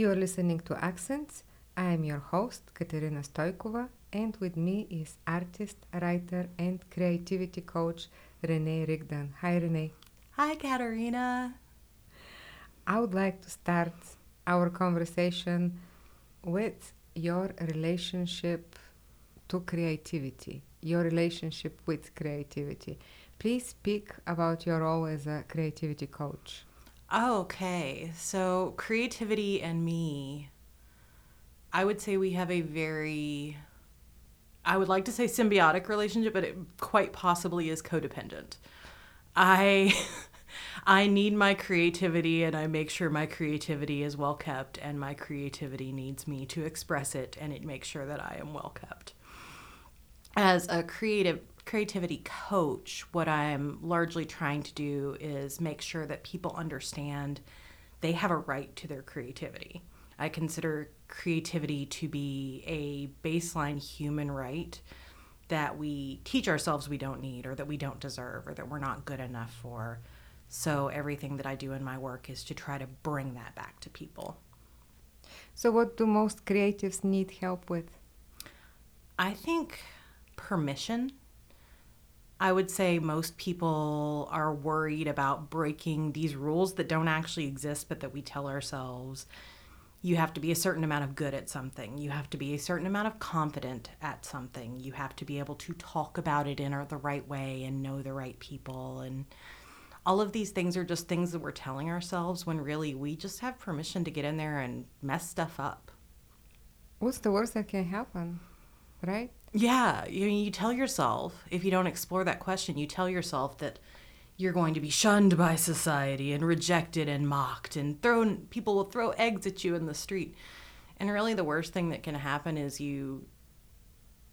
You are listening to Accents. I am your host, Katerina Stoykova, and with me is artist, writer, and creativity coach Renee Rigdon. Hi, Renee. Hi, Katerina. I would like to start our conversation with your relationship to creativity, your relationship with creativity. Please speak about your role as a creativity coach. Oh, okay, so creativity and me, I would say we have a very, I would like to say symbiotic relationship, but it quite possibly is codependent. I. I need my creativity and I make sure my creativity is well kept and my creativity needs me to express it and it makes sure that I am well kept. As a creative creativity coach, what I'm largely trying to do is make sure that people understand they have a right to their creativity. I consider creativity to be a baseline human right that we teach ourselves we don't need or that we don't deserve or that we're not good enough for. So everything that I do in my work is to try to bring that back to people. So, what do most creatives need help with? I think permission. I would say most people are worried about breaking these rules that don't actually exist, but that we tell ourselves. You have to be a certain amount of good at something. You have to be a certain amount of confident at something. You have to be able to talk about it in the right way and know the right people. And all of these things are just things that we're telling ourselves when really we just have permission to get in there and mess stuff up. What's the worst that can happen, right? Yeah, you, you tell yourself, if you don't explore that question, you tell yourself that you're going to be shunned by society and rejected and mocked and thrown people will throw eggs at you in the street. And really the worst thing that can happen is you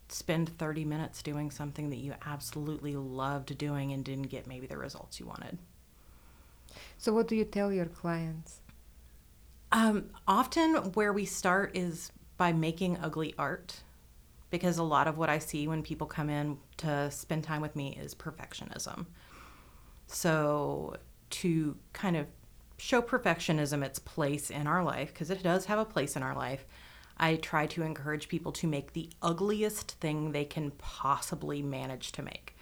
spend 30 minutes doing something that you absolutely loved doing and didn't get maybe the results you wanted. So, what do you tell your clients? Um, often, where we start is by making ugly art, because a lot of what I see when people come in to spend time with me is perfectionism. So, to kind of show perfectionism its place in our life, because it does have a place in our life, I try to encourage people to make the ugliest thing they can possibly manage to make.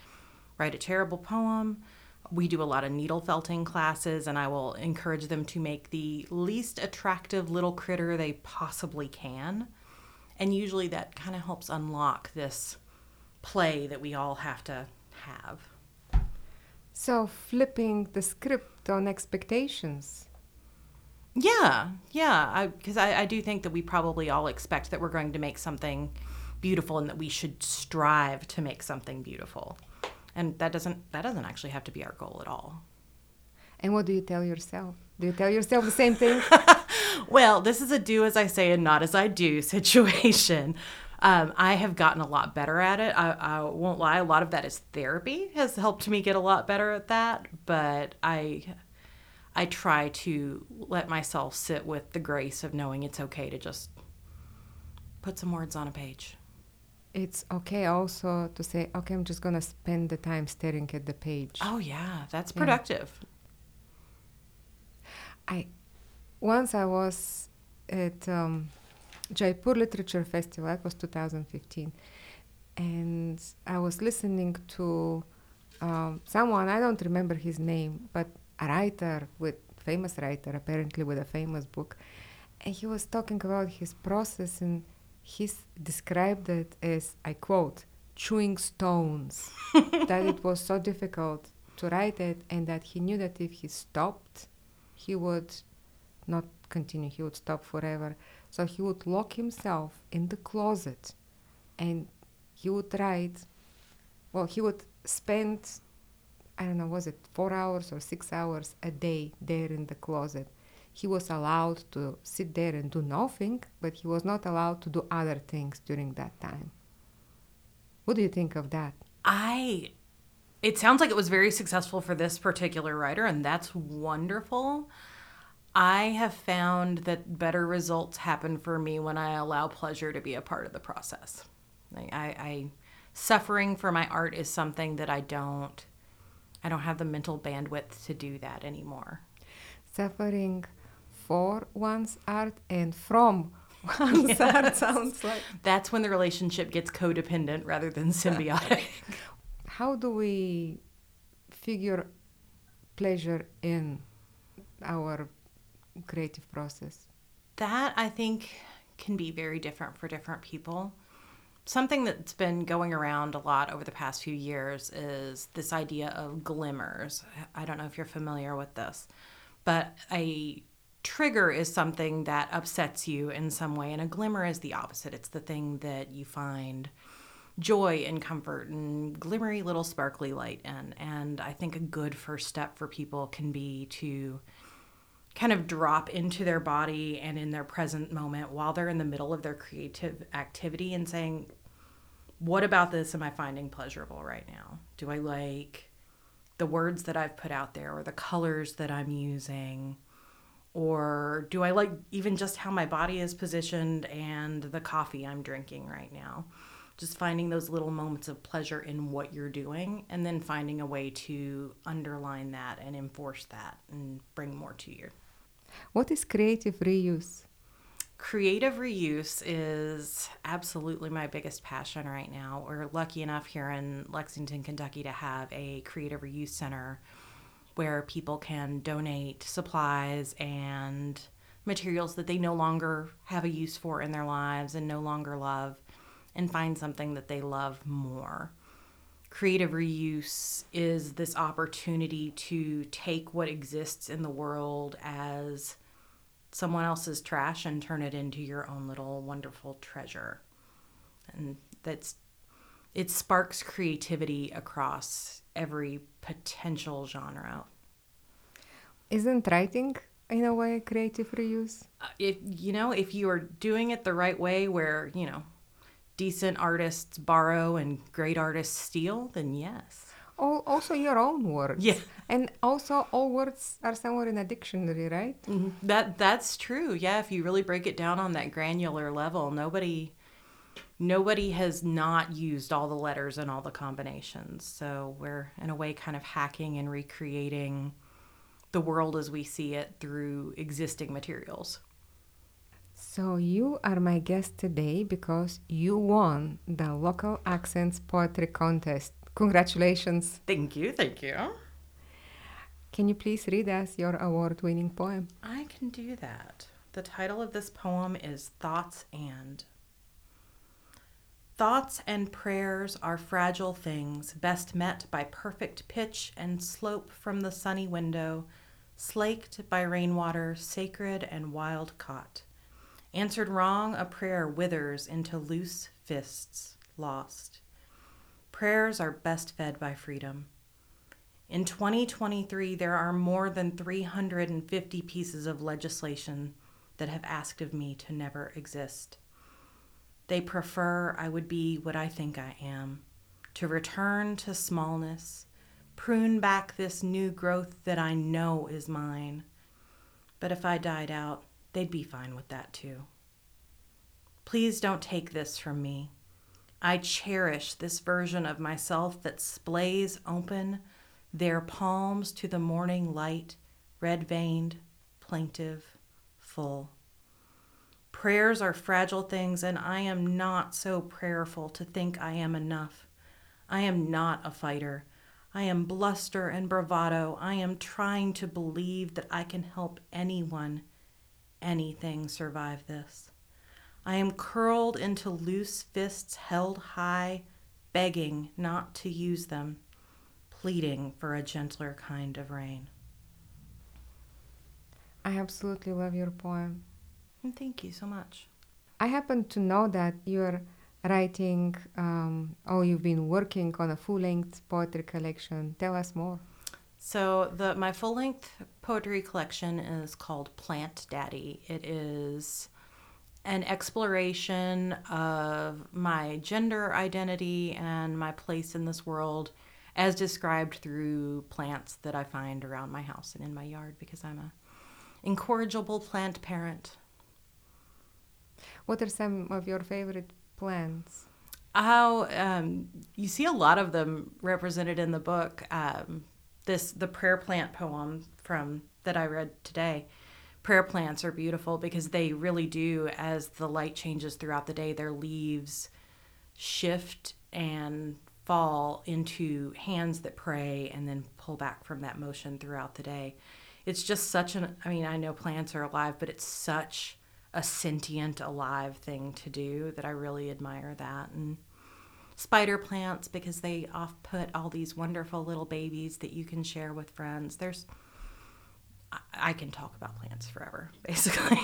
Write a terrible poem. We do a lot of needle felting classes, and I will encourage them to make the least attractive little critter they possibly can. And usually that kind of helps unlock this play that we all have to have. So, flipping the script on expectations yeah, yeah. Because I, I, I do think that we probably all expect that we're going to make something beautiful and that we should strive to make something beautiful. And that doesn't that doesn't actually have to be our goal at all. And what do you tell yourself? Do you tell yourself the same thing? well, this is a do as I say and not as I do situation. Um, I have gotten a lot better at it. I, I, won't lie. A lot of that is therapy has helped me get a lot better at that. But I I try to let myself sit with the grace of knowing it's okay to just put some words on a page. It's okay also to say, okay, I'm just going to spend the time staring at the page. Oh, yeah, that's productive. Yeah. I once I was at um, Jaipur Literature Festival, that was 2015, and I was listening to um, someone, I don't remember his name, but a writer with famous writer apparently with a famous book. And he was talking about his process and he described it as i quote chewing stones that it was so difficult to write it and that he knew that if he stopped he would not continue he would stop forever so he would lock himself in the closet and he would write well he would spend I don't know, was it four hours or six hours a day there in the closet. He was allowed to sit there and do nothing, but he was not allowed to do other things during that time. What do you think of that? I it sounds like it was very successful for this particular writer and that's wonderful. I have found that better results happen for me when I allow pleasure to be a part of the process. Like I, I suffering for my art is something that I don't I don't have the mental bandwidth to do that anymore. Suffering for one's art and from one's art sounds like. That's when the relationship gets codependent rather than symbiotic. How do we figure pleasure in our creative process? that I think can be very different for different people. Something that's been going around a lot over the past few years is this idea of glimmers. I don't know if you're familiar with this, but a trigger is something that upsets you in some way, and a glimmer is the opposite. It's the thing that you find joy and comfort and glimmery little sparkly light in. And I think a good first step for people can be to kind of drop into their body and in their present moment while they're in the middle of their creative activity and saying, What about this am I finding pleasurable right now? Do I like the words that I've put out there or the colors that I'm using? Or do I like even just how my body is positioned and the coffee I'm drinking right now? Just finding those little moments of pleasure in what you're doing and then finding a way to underline that and enforce that and bring more to you. What is creative reuse? Creative reuse is absolutely my biggest passion right now. We're lucky enough here in Lexington, Kentucky to have a creative reuse center where people can donate supplies and materials that they no longer have a use for in their lives and no longer love and find something that they love more. Creative reuse is this opportunity to take what exists in the world as someone else's trash and turn it into your own little wonderful treasure. And that's it sparks creativity across every potential genre. Isn't writing in a way creative reuse? Uh, if you know, if you are doing it the right way where, you know, decent artists borrow and great artists steal, then yes. All, also your own words. Yeah. And also all words are somewhere in a dictionary, right? Mm-hmm. That that's true. Yeah, if you really break it down on that granular level, nobody nobody has not used all the letters and all the combinations. So we're in a way kind of hacking and recreating the world as we see it through existing materials. So you are my guest today because you won the local accents poetry contest. Congratulations. Thank you. Thank you. Can you please read us your award winning poem? I can do that. The title of this poem is Thoughts and. Thoughts and prayers are fragile things, best met by perfect pitch and slope from the sunny window, slaked by rainwater, sacred and wild caught. Answered wrong, a prayer withers into loose fists, lost. Prayers are best fed by freedom. In 2023, there are more than 350 pieces of legislation that have asked of me to never exist. They prefer I would be what I think I am, to return to smallness, prune back this new growth that I know is mine. But if I died out, they'd be fine with that too. Please don't take this from me. I cherish this version of myself that splays open their palms to the morning light, red veined, plaintive, full. Prayers are fragile things, and I am not so prayerful to think I am enough. I am not a fighter. I am bluster and bravado. I am trying to believe that I can help anyone anything survive this. I am curled into loose fists held high, begging not to use them, pleading for a gentler kind of rain. I absolutely love your poem. And thank you so much. I happen to know that you're writing, um, oh, you've been working on a full length poetry collection. Tell us more. So the my full length poetry collection is called Plant Daddy. It is an exploration of my gender identity and my place in this world as described through plants that I find around my house and in my yard because I'm a incorrigible plant parent. What are some of your favorite plants? How um, you see a lot of them represented in the book. Um, this the prayer plant poem from that I read today prayer plants are beautiful because they really do, as the light changes throughout the day, their leaves shift and fall into hands that pray and then pull back from that motion throughout the day. It's just such an, I mean, I know plants are alive, but it's such a sentient, alive thing to do that I really admire that. And spider plants because they off put all these wonderful little babies that you can share with friends. There's, I can talk about plants forever, basically.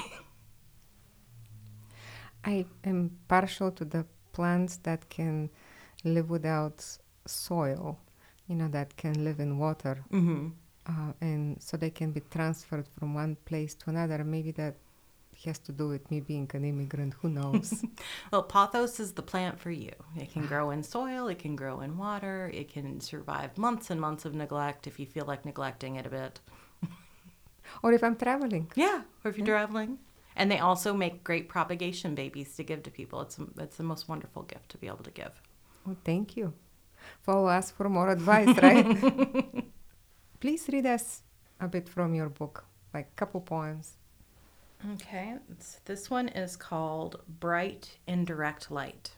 I am partial to the plants that can live without soil, you know, that can live in water. Mm-hmm. Uh, and so they can be transferred from one place to another. Maybe that has to do with me being an immigrant. Who knows? well, pothos is the plant for you. It can grow in soil, it can grow in water, it can survive months and months of neglect if you feel like neglecting it a bit. or if I'm traveling. Yeah, or if you're yeah. traveling. And they also make great propagation babies to give to people. It's it's the most wonderful gift to be able to give. Well, thank you. Follow us for more advice, right? Please read us a bit from your book, like a couple poems. Okay, this one is called Bright Indirect Light.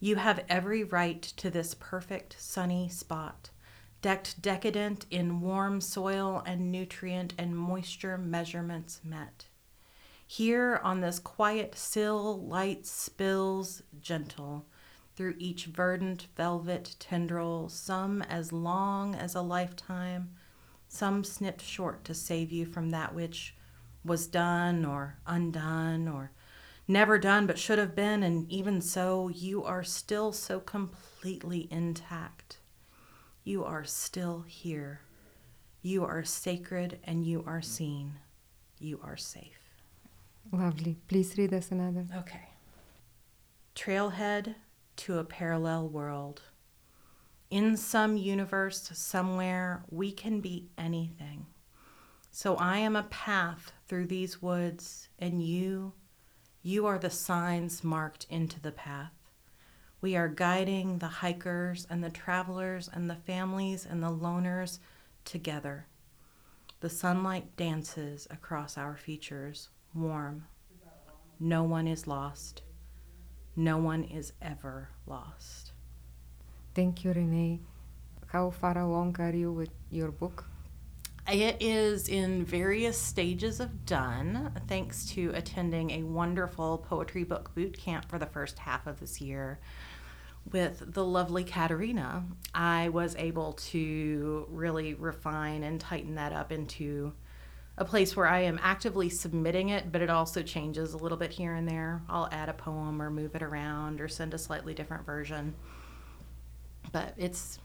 You have every right to this perfect sunny spot decked decadent in warm soil and nutrient and moisture measurements met. Here on this quiet sill, light spills gentle through each verdant velvet tendril, some as long as a lifetime, some snipped short to save you from that which was done or undone or never done but should have been, and even so, you are still so completely intact. You are still here. You are sacred and you are seen. You are safe. Lovely. Please read us another. Okay. Trailhead to a parallel world. In some universe, somewhere, we can be anything. So I am a path through these woods, and you, you are the signs marked into the path. We are guiding the hikers and the travelers and the families and the loners together. The sunlight dances across our features, warm. No one is lost. No one is ever lost. Thank you, Renee. How far along are you with your book? It is in various stages of done, thanks to attending a wonderful poetry book boot camp for the first half of this year with the lovely Katerina, I was able to really refine and tighten that up into a place where I am actively submitting it, but it also changes a little bit here and there. I'll add a poem or move it around or send a slightly different version. But it's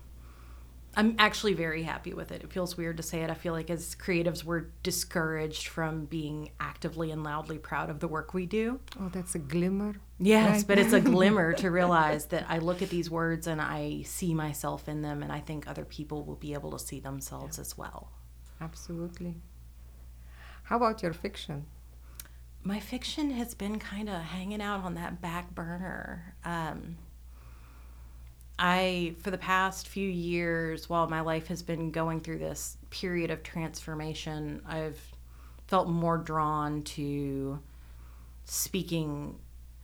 I'm actually very happy with it. It feels weird to say it. I feel like as creatives, we're discouraged from being actively and loudly proud of the work we do. Oh, that's a glimmer. Yes, right? but it's a glimmer to realize that I look at these words and I see myself in them, and I think other people will be able to see themselves yeah. as well. Absolutely. How about your fiction? My fiction has been kind of hanging out on that back burner. Um, I, for the past few years, while my life has been going through this period of transformation, I've felt more drawn to speaking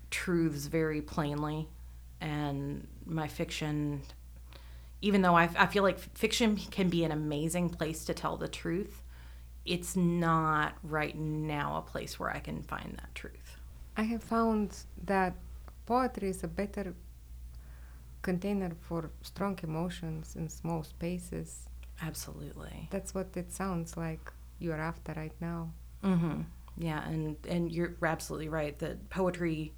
truths very plainly. And my fiction, even though I, I feel like fiction can be an amazing place to tell the truth, it's not right now a place where I can find that truth. I have found that poetry is a better container for strong emotions in small spaces. Absolutely. That's what it sounds like you're after right now. Mm-hmm. Yeah, and and you're absolutely right that poetry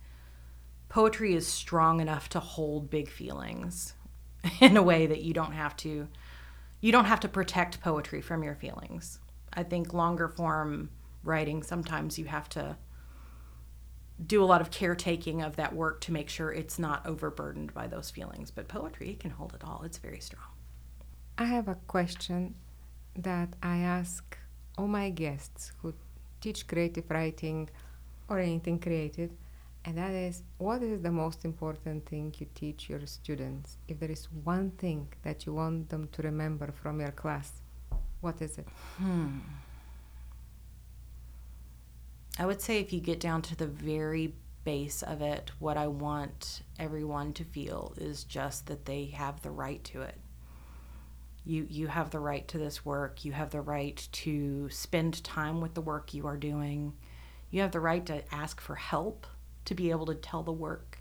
poetry is strong enough to hold big feelings in a way that you don't have to you don't have to protect poetry from your feelings. I think longer form writing sometimes you have to do a lot of caretaking of that work to make sure it's not overburdened by those feelings. But poetry it can hold it all. It's very strong. I have a question that I ask all my guests who teach creative writing or anything creative, and that is what is the most important thing you teach your students? If there is one thing that you want them to remember from your class, what is it? Hmm. I would say if you get down to the very base of it, what I want everyone to feel is just that they have the right to it. You you have the right to this work. You have the right to spend time with the work you are doing. You have the right to ask for help to be able to tell the work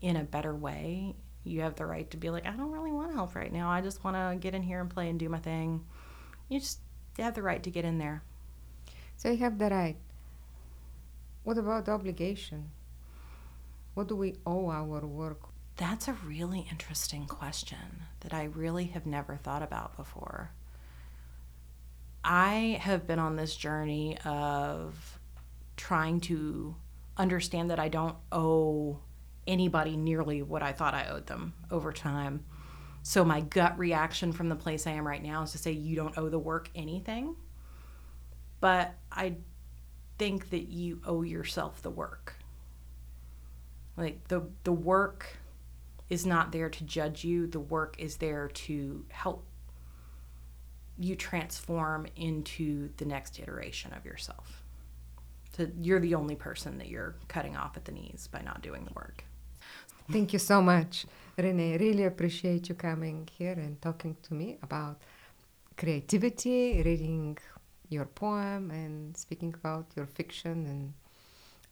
in a better way. You have the right to be like, I don't really want help right now. I just want to get in here and play and do my thing. You just have the right to get in there. So you have the right. What about obligation? What do we owe our work? That's a really interesting question that I really have never thought about before. I have been on this journey of trying to understand that I don't owe anybody nearly what I thought I owed them over time. So my gut reaction from the place I am right now is to say you don't owe the work anything. But I think that you owe yourself the work. Like the the work is not there to judge you. The work is there to help you transform into the next iteration of yourself. So you're the only person that you're cutting off at the knees by not doing the work. Thank you so much, Renee. Really appreciate you coming here and talking to me about creativity, reading your poem, and speaking about your fiction and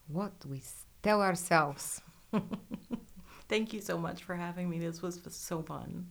what we tell ourselves. Thank you so much for having me. This was so fun.